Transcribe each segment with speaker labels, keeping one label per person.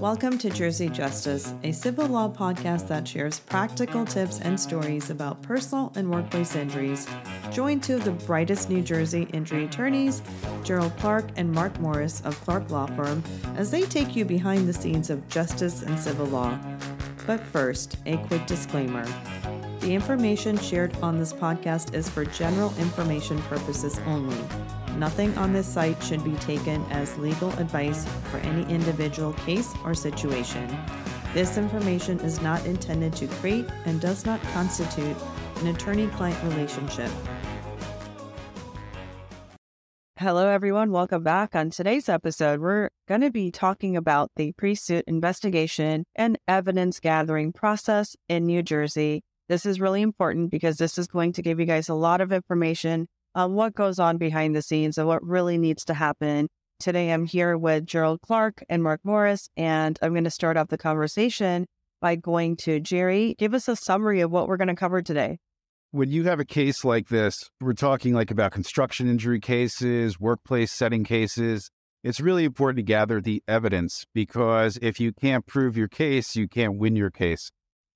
Speaker 1: Welcome to Jersey Justice, a civil law podcast that shares practical tips and stories about personal and workplace injuries. Join two of the brightest New Jersey injury attorneys, Gerald Clark and Mark Morris of Clark Law Firm, as they take you behind the scenes of justice and civil law. But first, a quick disclaimer. The information shared on this podcast is for general information purposes only. Nothing on this site should be taken as legal advice for any individual case or situation. This information is not intended to create and does not constitute an attorney client relationship. Hello, everyone. Welcome back. On today's episode, we're going to be talking about the pre suit investigation and evidence gathering process in New Jersey. This is really important because this is going to give you guys a lot of information on what goes on behind the scenes and what really needs to happen. Today, I'm here with Gerald Clark and Mark Morris, and I'm going to start off the conversation by going to Jerry. Give us a summary of what we're going to cover today.
Speaker 2: When you have a case like this, we're talking like about construction injury cases, workplace setting cases. It's really important to gather the evidence because if you can't prove your case, you can't win your case.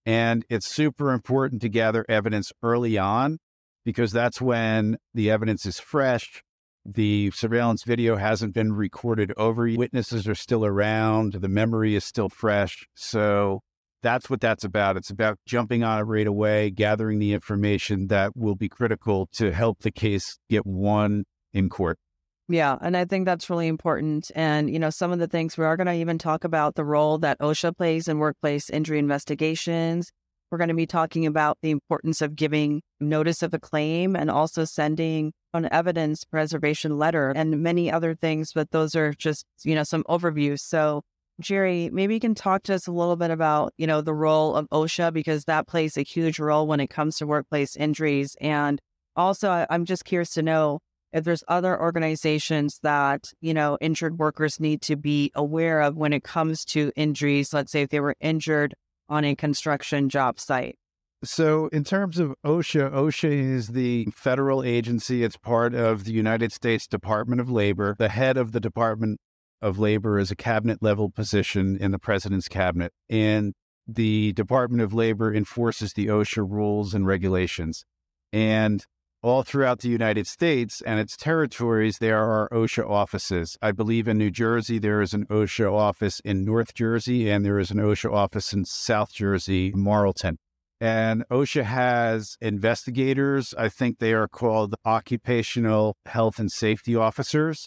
Speaker 2: And it's super important to gather evidence early on because that's when the evidence is fresh. The surveillance video hasn't been recorded over. Witnesses are still around. The memory is still fresh. So that's what that's about. It's about jumping on it right away, gathering the information that will be critical to help the case get won in court.
Speaker 1: Yeah, and I think that's really important. And, you know, some of the things we are going to even talk about the role that OSHA plays in workplace injury investigations, we're going to be talking about the importance of giving notice of a claim and also sending an evidence preservation letter and many other things, but those are just, you know, some overviews. So, Jerry, maybe you can talk to us a little bit about, you know, the role of OSHA because that plays a huge role when it comes to workplace injuries. And also, I'm just curious to know if there's other organizations that, you know, injured workers need to be aware of when it comes to injuries. Let's say if they were injured on a construction job site?
Speaker 2: So, in terms of OSHA, OSHA is the federal agency. It's part of the United States Department of Labor. The head of the Department of Labor is a cabinet level position in the president's cabinet. And the Department of Labor enforces the OSHA rules and regulations. And all throughout the United States and its territories, there are OSHA offices. I believe in New Jersey, there is an OSHA office in North Jersey, and there is an OSHA office in South Jersey, Marlton. And OSHA has investigators. I think they are called occupational health and safety officers.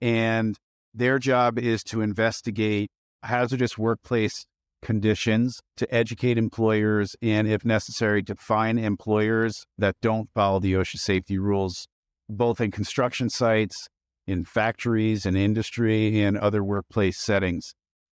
Speaker 2: And their job is to investigate hazardous workplace conditions to educate employers and, if necessary, to fine employers that don't follow the OSHA safety rules, both in construction sites, in factories in industry, and other workplace settings.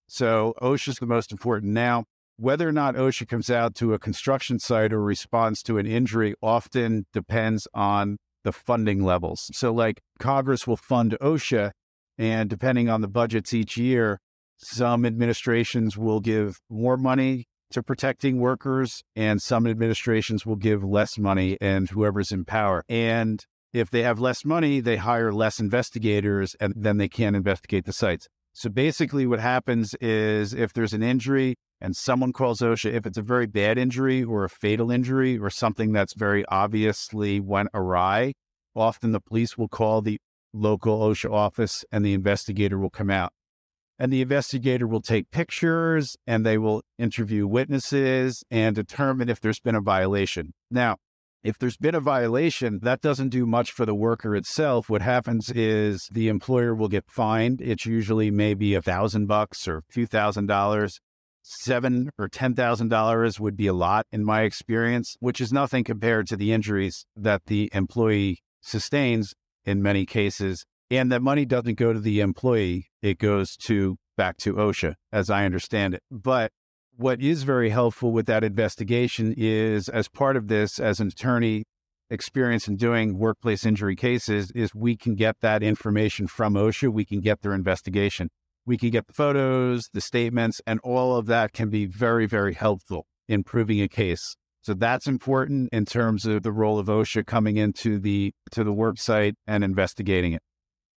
Speaker 2: So OSHA is the most important. Now, whether or not OSHA comes out to a construction site or responds to an injury often depends on the funding levels. So, like Congress will fund OSHA, and depending on the budgets each year, some administrations will give more money to protecting workers, and some administrations will give less money and whoever's in power. And if they have less money, they hire less investigators and then they can't investigate the sites. So basically, what happens is if there's an injury and someone calls OSHA, if it's a very bad injury or a fatal injury or something that's very obviously went awry, often the police will call the local OSHA office and the investigator will come out and the investigator will take pictures and they will interview witnesses and determine if there's been a violation. Now, if there's been a violation, that doesn't do much for the worker itself. What happens is the employer will get fined. It's usually maybe a thousand bucks or a few thousand dollars. Seven or ten thousand dollars would be a lot in my experience, which is nothing compared to the injuries that the employee sustains in many cases. And that money doesn't go to the employee, it goes to back to OSHA, as I understand it. But what is very helpful with that investigation is as part of this, as an attorney experience in doing workplace injury cases, is we can get that information from OSHA. We can get their investigation. We can get the photos, the statements, and all of that can be very, very helpful in proving a case. So that's important in terms of the role of OSHA coming into the to the work site and investigating it.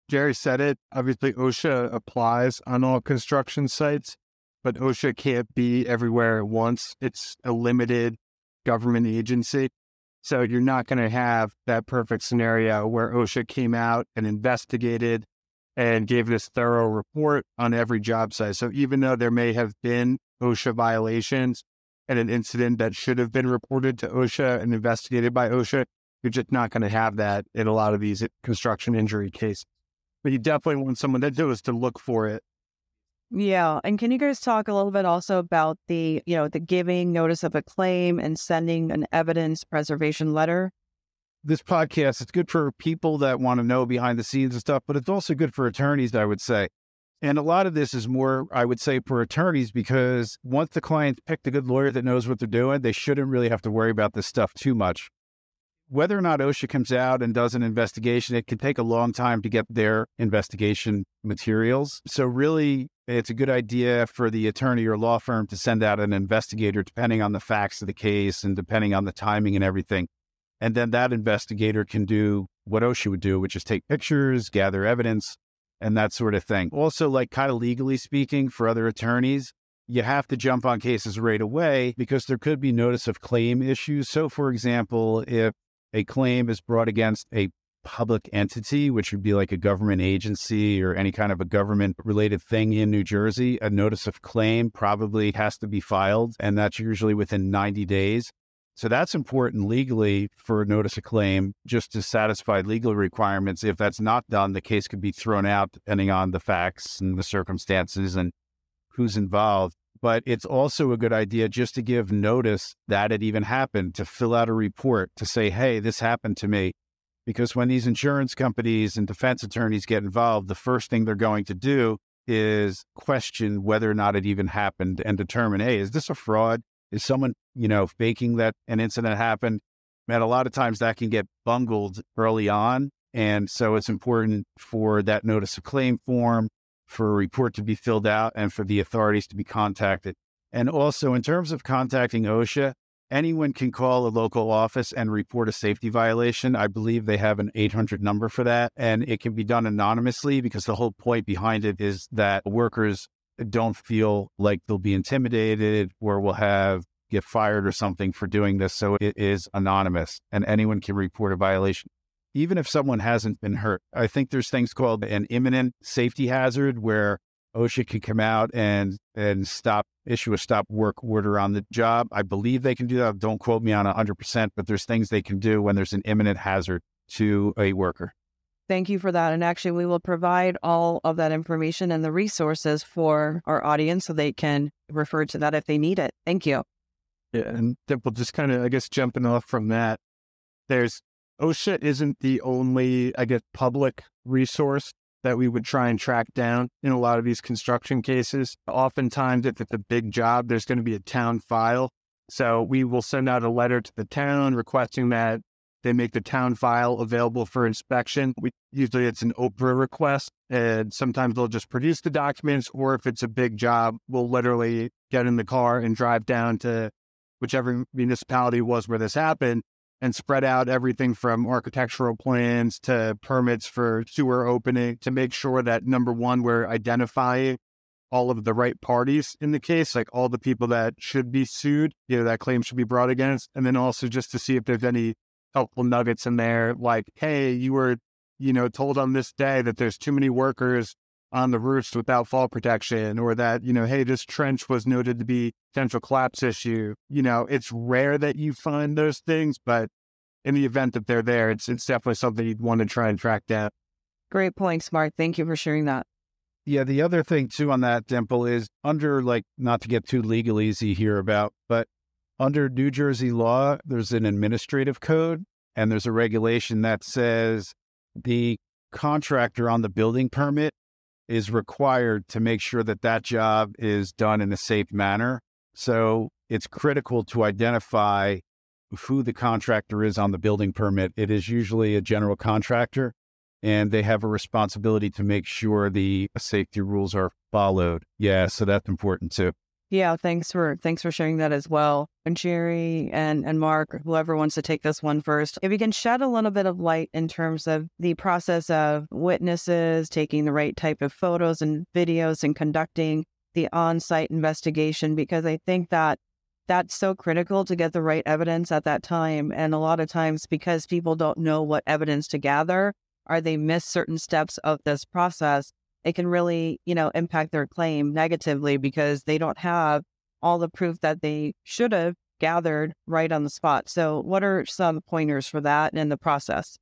Speaker 3: Jerry said it. Obviously, OSHA applies on all construction sites, but OSHA can't be everywhere at once. It's a limited government agency. So you're not going to have that perfect scenario where OSHA came out and investigated and gave this thorough report on every job site. So even though there may have been OSHA violations and an incident that should have been reported to OSHA and investigated by OSHA, you're just not going to have that in a lot of these construction injury cases. But you definitely want someone that knows to look for it.
Speaker 1: Yeah. And can you guys talk a little bit also about the, you know, the giving notice of a claim and sending an evidence preservation letter?
Speaker 2: this podcast, it's good for people that want to know behind the scenes and stuff, but it's also good for attorneys, I would say. And a lot of this is more, I would say, for attorneys because once the client picked a good lawyer that knows what they're doing, they shouldn't really have to worry about this stuff too much. Whether or not OSHA comes out and does an investigation, it can take a long time to get their investigation materials. So, really, it's a good idea for the attorney or law firm to send out an investigator, depending on the facts of the case and depending on the timing and everything. And then that investigator can do what OSHA would do, which is take pictures, gather evidence, and that sort of thing. Also, like kind of legally speaking, for other attorneys, you have to jump on cases right away because there could be notice of claim issues. So, for example, if a claim is brought against a public entity, which would be like a government agency or any kind of a government related thing in New Jersey, a notice of claim probably has to be filed, and that's usually within 90 days. So that's important legally for a notice of claim, just to satisfy legal requirements. If that's not done, the case could be thrown out depending on the facts and the circumstances and who's involved. But it's also a good idea just to give notice that it even happened, to fill out a report to say, hey, this happened to me. Because when these insurance companies and defense attorneys get involved, the first thing they're going to do is question whether or not it even happened and determine, hey, is this a fraud? Is someone, you know, faking that an incident happened? And a lot of times that can get bungled early on. And so it's important for that notice of claim form, for a report to be filled out, and for the authorities to be contacted. And also, in terms of contacting OSHA, anyone can call a local office and report a safety violation. I believe they have an 800 number for that, and it can be done anonymously because the whole point behind it is that workers don't feel like they'll be intimidated or will have get fired or something for doing this. So it is anonymous and anyone can report a violation. Even if someone hasn't been hurt, I think there's things called an imminent safety hazard where OSHA can come out and and stop issue a stop work order on the job. I believe they can do that. Don't quote me on 100%, but there's things they can do when there's an imminent hazard to a worker.
Speaker 1: Thank you for that. And actually, we will provide all of that information and the resources for our audience so they can refer to that if they need it. Thank you.
Speaker 3: Yeah. And Dimple, just kind of, I guess, jumping off from that, there's OSHA isn't the only, I guess, public resource that we would try and track down in a lot of these construction cases. Oftentimes, if it's a big job, there's going to be a town file. So we will send out a letter to the town requesting that they make the town file available for inspection. We, usually it's an OPRA request, and sometimes they'll just produce the documents, or if it's a big job, we'll literally get in the car and drive down to whichever municipality was where this happened and spread out everything from architectural plans to permits for sewer opening to make sure that number one, we're identifying all of the right parties in the case, like all the people that should be sued, you know, that claim should be brought against. And then also just to see if there's any helpful nuggets in there, like, hey, you were, you know, told on this day that there's too many workers on the roofs without fall protection, or that, you know, hey, this trench was noted to be potential collapse issue. You know, it's rare that you find those things, but in the event that they're there, it's it's definitely something you'd want to try and track down.
Speaker 1: Great points, Mark. Thank you for sharing that.
Speaker 2: Yeah, the other thing too on that, Dimple, is under like not to get too legalese here about, but under New Jersey law, there's an administrative code and there's a regulation that says the contractor on the building permit is required to make sure that that job is done in a safe manner. So it's critical to identify who the contractor is on the building permit. It is usually a general contractor, and they have a responsibility to make sure the safety rules are followed. Yeah, so that's important too.
Speaker 1: Yeah, thanks for thanks for sharing that as well. And Jerry and and Mark, whoever wants to take this one first, if you can shed a little bit of light in terms of the process of witnesses taking the right type of photos and videos and conducting the on site investigation because I think that that's so critical to get the right evidence at that time. And a lot of times, because people don't know what evidence to gather, or they miss certain steps of this process, it can really, you know, impact their claim negatively because they don't have all the proof that they should have gathered right on the spot. So, what are some pointers for that in the process?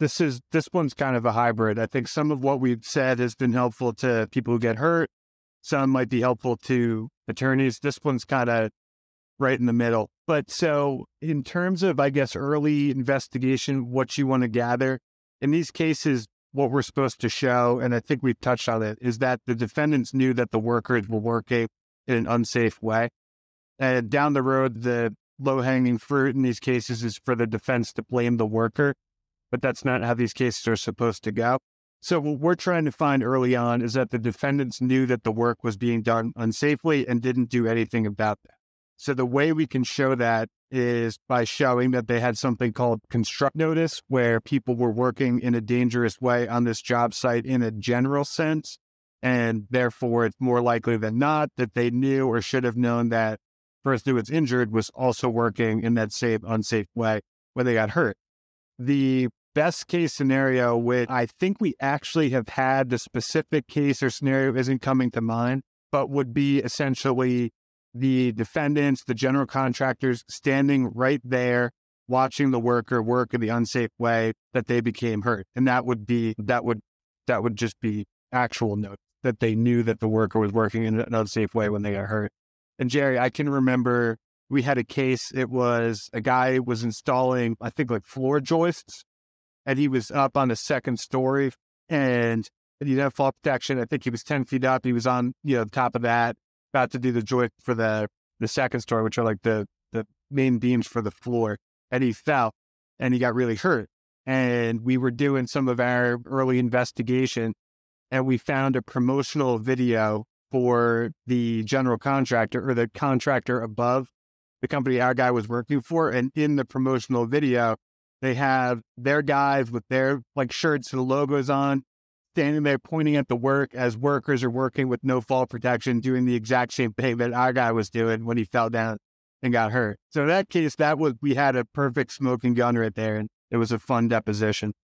Speaker 3: This is this one's kind of a hybrid. I think some of what we've said has been helpful to people who get hurt. Some might be helpful to attorneys. This one's kind of right in the middle. But so, in terms of, I guess, early investigation, what you want to gather in these cases, what we're supposed to show, and I think we've touched on it, is that the defendants knew that the workers were working in an unsafe way. And down the road, the low hanging fruit in these cases is for the defense to blame the worker, but that's not how these cases are supposed to go. So, what we're trying to find early on is that the defendants knew that the work was being done unsafely and didn't do anything about that. So the way we can show that is by showing that they had something called constructive notice, where people were working in a dangerous way on this job site in a general sense. And therefore, it's more likely than not that they knew or should have known that person who was injured was also working in that same unsafe way when they got hurt. The best case scenario, which I think we actually have had the specific case or scenario isn't coming to mind, but would be essentially the defendants, the general contractors standing right there watching the worker work in the unsafe way that they became hurt. And that would be that would that would just be actual notice that they knew that the worker was working in an unsafe way when they got hurt. And Jerry, I can remember we had a case. It was a guy was installing, I think, like floor joists, and he was up on the second story, and he didn't have fall protection. I think he was ten feet up. He was on, you know, the top of that, about to do the joist for the the second story, which are like the the main beams for the floor, and he fell and he got really hurt. And we were doing some of our early investigation, and we found a promotional video for the general contractor or the contractor above the company our guy was working for. And in the promotional video, they have their guys with their like shirts and logos on, standing there pointing at the work as workers are working with no fall protection, doing the exact same thing that our guy was doing when he fell down and got hurt. So in that case, that was we had a perfect smoking gun right there, and it was a fun deposition.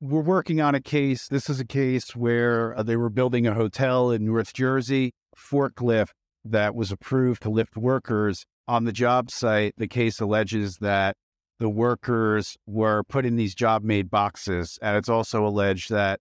Speaker 2: We're working on a case. This is a case where uh, they were building a hotel in North Jersey, forklift that was approved to lift workers on the job site. The case alleges that the workers were put in these job made boxes. And it's also alleged that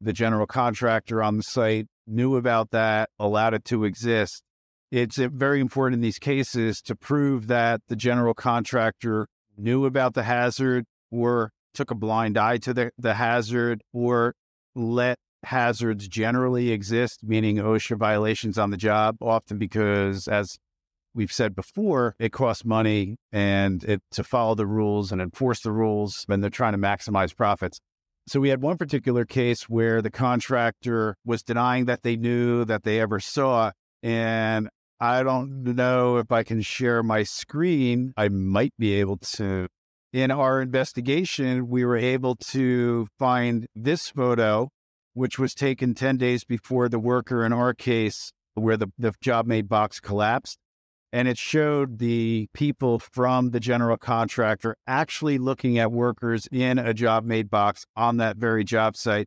Speaker 2: the general contractor on the site knew about that, allowed it to exist. It's uh, very important in these cases to prove that the general contractor knew about the hazard or took a blind eye to the, the hazard or let hazards generally exist, meaning OSHA violations on the job, often because, as we've said before, it costs money and it to follow the rules and enforce the rules, and they're trying to maximize profits. So we had one particular case where the contractor was denying that they knew that they ever saw. And I don't know if I can share my screen. I might be able to. In our investigation, we were able to find this photo, which was taken 10 days before the worker in our case, where the, the job made box collapsed and it showed the people from the general contractor actually looking at workers in a job made box on that very job site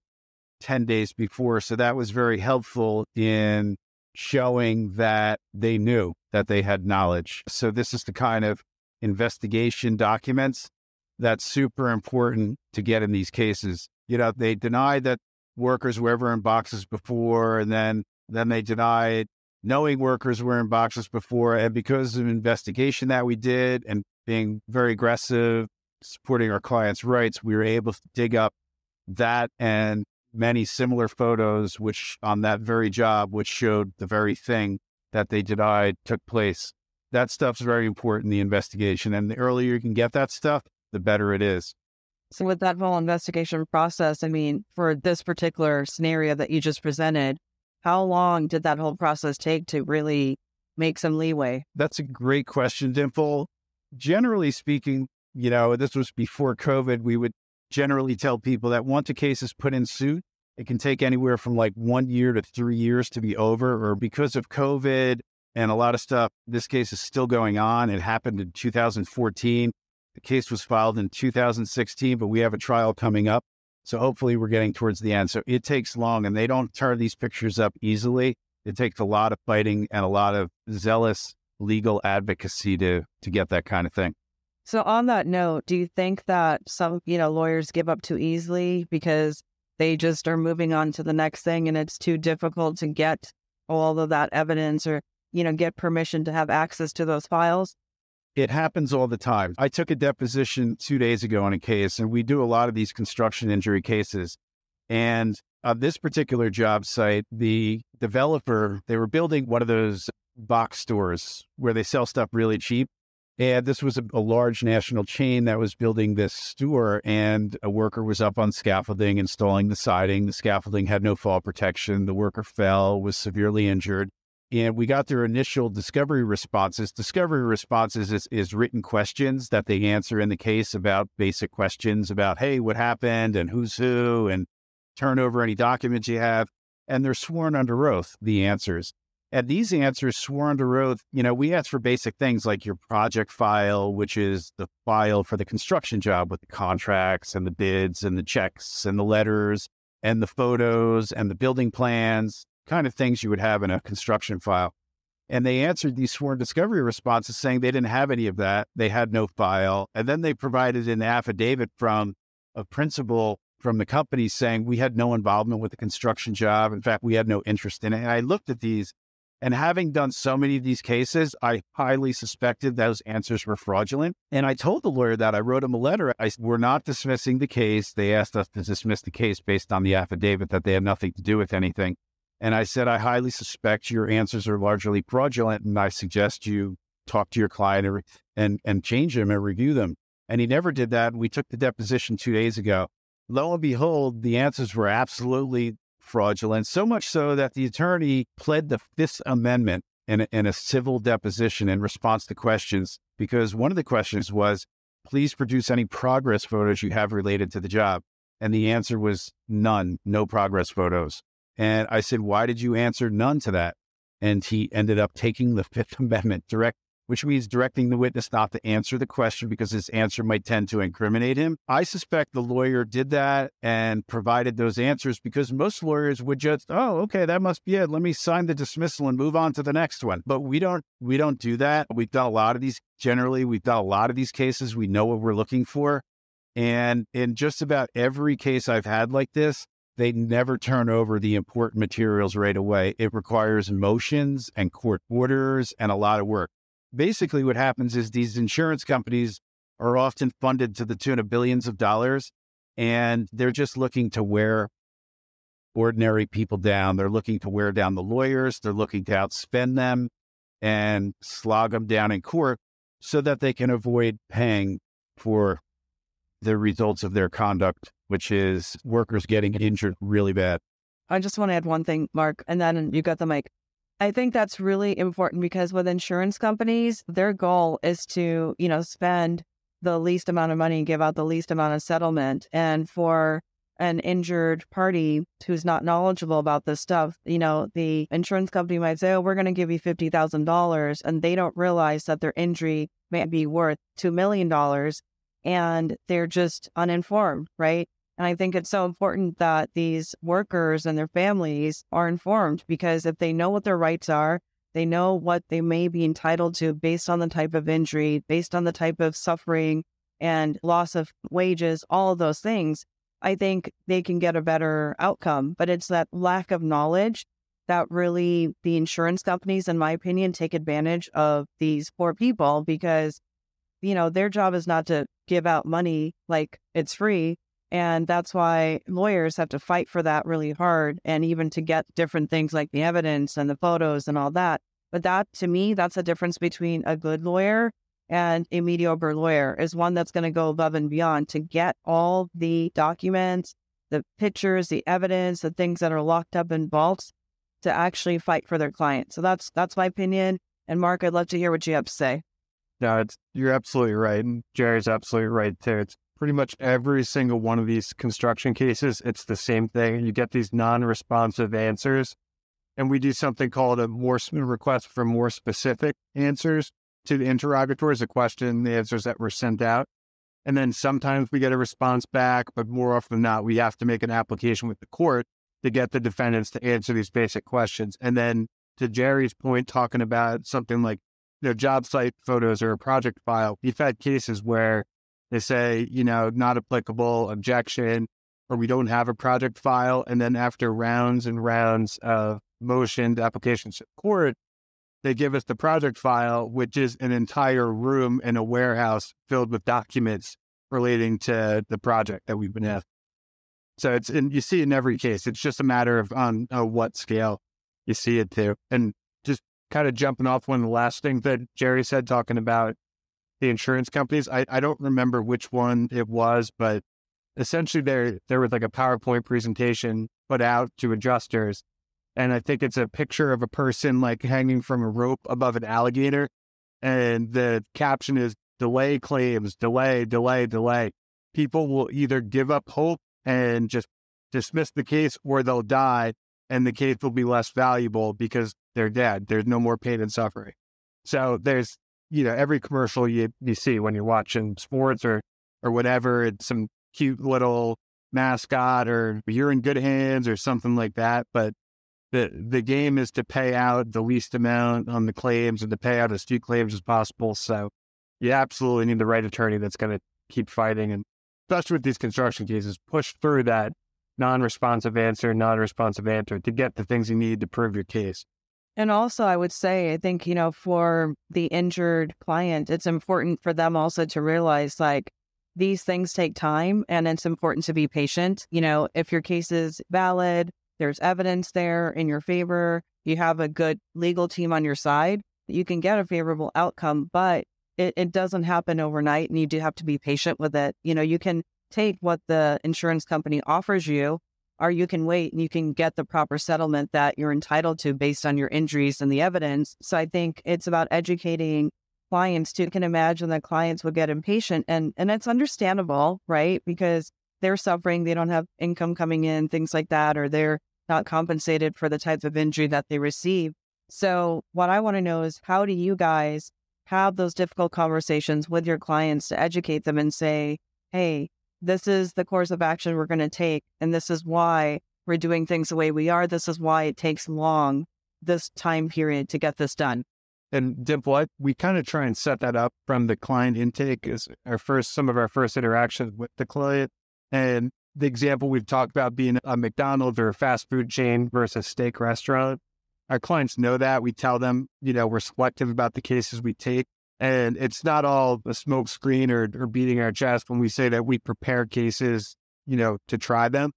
Speaker 2: 10 days before. So that was very helpful in showing that they knew that they had knowledge. So this is the kind of investigation documents that's super important to get in these cases. You know, they denied that workers were ever in boxes before, and then then they denied knowing workers were in boxes before. And because of investigation that we did and being very aggressive, supporting our clients' rights, we were able to dig up that and many similar photos, which on that very job, which showed the very thing that they denied took place. That stuff's very important in the investigation. And the earlier you can get that stuff, the better it is.
Speaker 1: So, with that whole investigation process, I mean, for this particular scenario that you just presented, how long did that whole process take to really make some leeway?
Speaker 2: That's a great question, Dimple. Generally speaking, you know, this was before COVID. We would generally tell people that once a case is put in suit, it can take anywhere from like one year to three years to be over, or because of COVID and a lot of stuff, this case is still going on. It happened in 2014. The case was filed in 2016, but we have a trial coming up. So hopefully we're getting towards the end. So it takes long and they don't turn these pictures up easily. It takes a lot of fighting and a lot of zealous legal advocacy to to get that kind of thing.
Speaker 1: So on that note, do you think that some, you know, lawyers give up too easily because they just are moving on to the next thing and it's too difficult to get all of that evidence or, you know, get permission to have access to those files?
Speaker 2: It happens all the time. I took a deposition two days ago on a case, and we do a lot of these construction injury cases. And on this particular job site, the developer, they were building one of those box stores where they sell stuff really cheap. And this was a, a, large national chain that was building this store, and a worker was up on scaffolding installing the siding. The scaffolding had no fall protection. The worker fell, was severely injured and we got their initial discovery responses. Discovery responses is, is written questions that they answer in the case about basic questions about, hey, what happened and who's who and turn over any documents you have. And they're sworn under oath, the answers. And these answers sworn under oath, you know, we ask for basic things like your project file, which is the file for the construction job with the contracts and the bids and the checks and the letters and the photos and the building plans kind of things you would have in a construction file. And they answered these sworn discovery responses saying they didn't have any of that. They had no file. And then they provided an affidavit from a principal from the company saying we had no involvement with the construction job. In fact, we had no interest in it. And I looked at these and having done so many of these cases, I highly suspected those answers were fraudulent. And I told the lawyer that I wrote him a letter. I We're not dismissing the case. They asked us to dismiss the case based on the affidavit that they had nothing to do with anything. And I said, I highly suspect your answers are largely fraudulent, and I suggest you talk to your client and, and, and change them and review them. And he never did that. We took the deposition two days ago. Lo and behold, the answers were absolutely fraudulent, so much so that the attorney pled the Fifth Amendment in a, in a civil deposition in response to questions, because one of the questions was, please produce any progress photos you have related to the job. And the answer was none, no progress photos. And I said, Why did you answer none to that? And he ended up taking the Fifth Amendment direct, which means directing the witness not to answer the question because his answer might tend to incriminate him. I suspect the lawyer did that and provided those answers because most lawyers would just, oh, okay, that must be it. Let me sign the dismissal and move on to the next one. But we don't we don't do that. We've done a lot of these generally, we've done a lot of these cases. We know what we're looking for. And in just about every case I've had like this, they never turn over the important materials right away. It requires motions and court orders and a lot of work. Basically, what happens is these insurance companies are often funded to the tune of billions of dollars, and they're just looking to wear ordinary people down. They're looking to wear down the lawyers, they're looking to outspend them and slog them down in court so that they can avoid paying for the results of their conduct which is workers getting injured really bad.
Speaker 1: I just want to add one thing, Mark, and then you got the mic. I think that's really important because with insurance companies, their goal is to, you know, spend the least amount of money give out the least amount of settlement. And for an injured party who's not knowledgeable about this stuff, you know, the insurance company might say, Oh, we're going to give you $50,000. And they don't realize that their injury may be worth $2 million and they're just uninformed, right? And I think it's so important that these workers and their families are informed because if they know what their rights are, they know what they may be entitled to based on the type of injury, based on the type of suffering and loss of wages, all of those things. I think they can get a better outcome. But it's that lack of knowledge that really the insurance companies, in my opinion, take advantage of these poor people because, you know, their job is not to give out money like it's free. And that's why lawyers have to fight for that really hard and even to get different things like the evidence and the photos and all that. But that to me, that's the difference between a good lawyer and a mediocre lawyer is one that's going to go above and beyond to get all the documents, the pictures, the evidence, the things that are locked up in vaults to actually fight for their client. So that's that's my opinion. And Mark, I'd love to hear what you have to say.
Speaker 3: No, it's you're absolutely right, and Jerry's absolutely right too. It's pretty much every single one of these construction cases, it's the same thing. You get these non responsive answers. And we do something called a more request for more specific answers to the interrogatories, the question, the answers that were sent out. And then sometimes we get a response back, but more often than not, we have to make an application with the court to get the defendants to answer these basic questions. And then to Jerry's point, talking about something like you know, job site photos or a project file, we've had cases where they say, you know, not applicable, objection, or we don't have a project file. And then after rounds and rounds of motioned applications to court, they give us the project file, which is an entire room in a warehouse filled with documents relating to the project that we've been at. So it's and you see in every case. It's just a matter of on uh, what scale you see it to. And just kind of jumping off one of the last things that Jerry said, talking about the insurance companies. I, I don't remember which one it was, but essentially there there was like a PowerPoint presentation put out to adjusters and I think it's a picture of a person like hanging from a rope above an alligator. And the caption is delay claims, delay, delay, delay. People will either give up hope and just dismiss the case or they'll die and the case will be less valuable because they're dead. There's no more pain and suffering. So there's, you know, every commercial you, you see when you're watching sports or, or whatever, it's some cute little mascot or you're in good hands or something like that. But the the game is to pay out the least amount on the claims and to pay out as few claims as possible. So you absolutely need the right attorney that's going to keep fighting and especially with these construction cases, push through that non-responsive answer, non-responsive answer to get the things you need to prove your case.
Speaker 1: And also, I would say, I think, you know, for the injured client, it's important for them also to realize like these things take time and it's important to be patient. You know, if your case is valid, there's evidence there in your favor, you have a good legal team on your side, you can get a favorable outcome, but it, it doesn't happen overnight and you do have to be patient with it. You know, you can take what the insurance company offers you, or you can wait and you can get the proper settlement that you're entitled to based on your injuries and the evidence. So I think it's about educating clients too. You can imagine that clients would get impatient and and it's understandable, right? Because they're suffering, they don't have income coming in, things like that, or they're not compensated for the type of injury that they receive. So, what I want to know is how do you guys have those difficult conversations with your clients to educate them and say, hey, this is the course of action we're going to take, and this is why we're doing things the way we are. This is why it takes long, this time period to get this done.
Speaker 3: And Dimple, we kind of try and set that up from the client intake as our first, some of our first interactions with the client. And the example we've talked about being a McDonald's or a fast food chain versus steak restaurant. Our clients know that. We tell them, you know, we're selective about the cases we take. And it's not all a smoke screen or, or beating our chest when we say that we prepare cases, you know, to try them.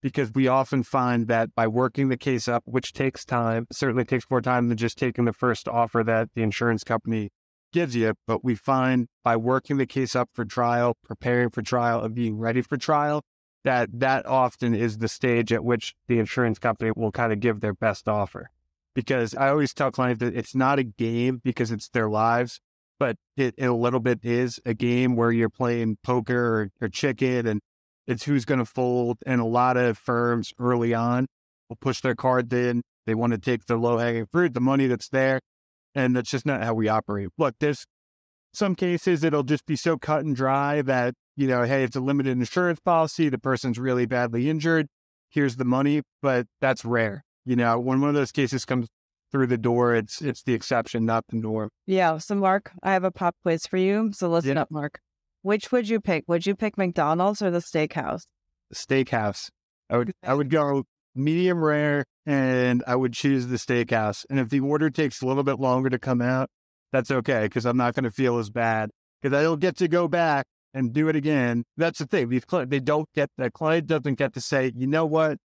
Speaker 3: Because we often find that by working the case up, which takes time, certainly takes more time than just taking the first offer that the insurance company gives you. But we find by working the case up for trial, preparing for trial, and being ready for trial, that that often is the stage at which the insurance company will kind of give their best offer. Because I always tell clients that it's not a game because it's their lives, but it, it a little bit is a game where you're playing poker or, or chicken and it's who's going to fold. And a lot of firms early on will push their cards in. They want to take the low hanging fruit, the money that's there, and that's just not how we operate. Look, there's some cases it'll just be so cut and dry that, you know, hey, it's a limited insurance policy. The person's really badly injured. Here's the money, but that's rare. You know, when one of those cases comes through the door, it's it's the exception, not the norm.
Speaker 1: Yeah. So Mark, I have a pop quiz for you. So listen yeah. up, Mark. Which would you pick? Would you pick McDonald's or the steakhouse?
Speaker 3: The steakhouse. I would I would go medium rare, and I would choose the steakhouse. And if the order takes a little bit longer to come out, that's okay because I'm not going to feel as bad because I don't get to go back and do it again. That's the thing. These clients, they don't get that client doesn't get to say, you know what,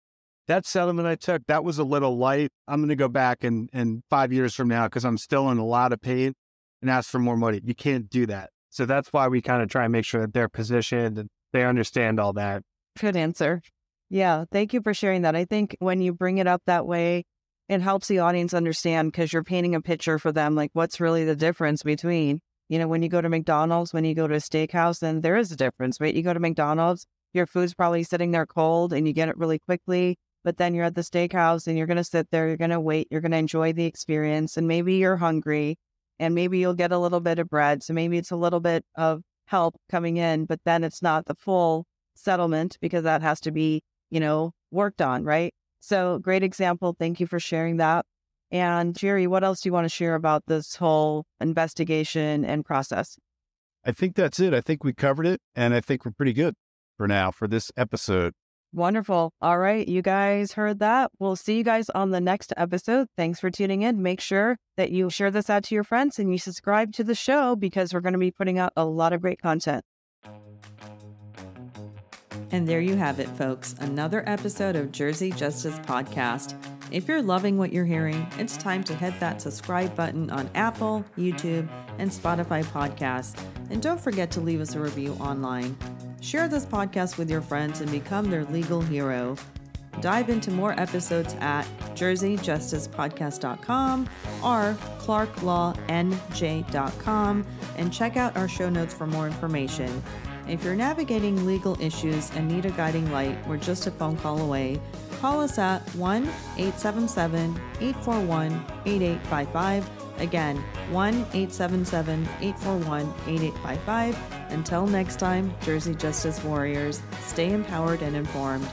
Speaker 3: that settlement I took that was a little light. I'm going to go back and and five years from now because I'm still in a lot of pain and ask for more money. You can't do that. So that's why we kind of try and make sure that they're positioned and they understand all that.
Speaker 1: Good answer. Yeah, thank you for sharing that. I think when you bring it up that way, it helps the audience understand because you're painting a picture for them, like what's really the difference between You know, when you go to McDonald's, when you go to a steakhouse, then there is a difference, right? You go to McDonald's, your food's probably sitting there cold and you get it really quickly. But then you're at the steakhouse and you're going to sit there, you're going to wait, you're going to enjoy the experience. And maybe you're hungry and maybe you'll get a little bit of bread. So maybe it's a little bit of help coming in, but then it's not the full settlement because that has to be, you know, worked on, right? So great example. Thank you for sharing that. And Jerry, what else do you want to share about this whole investigation and process?
Speaker 2: I think that's it. I think we covered it and I think we're pretty good for now for this episode.
Speaker 1: Wonderful. All right. You guys heard that. We'll see you guys on the next episode. Thanks for tuning in. Make sure that you share this out to your friends and you subscribe to the show because we're going to be putting out a lot of great content. And there you have it, folks. Another episode of Jersey Justice Podcast. If you're loving what you're hearing, it's time to hit that subscribe button on Apple, YouTube, and Spotify podcasts. And don't forget to leave us a review online. Share this podcast with your friends and become their legal hero. Dive into more episodes at jerseyjusticepodcast.com or clarklawnj.com and check out our show notes for more information. If you're navigating legal issues and need a guiding light, we're just a phone call away. Call us at 1 877 841 8855. Again, 1 877 841 8855. Until next time, Jersey Justice Warriors, stay empowered and informed.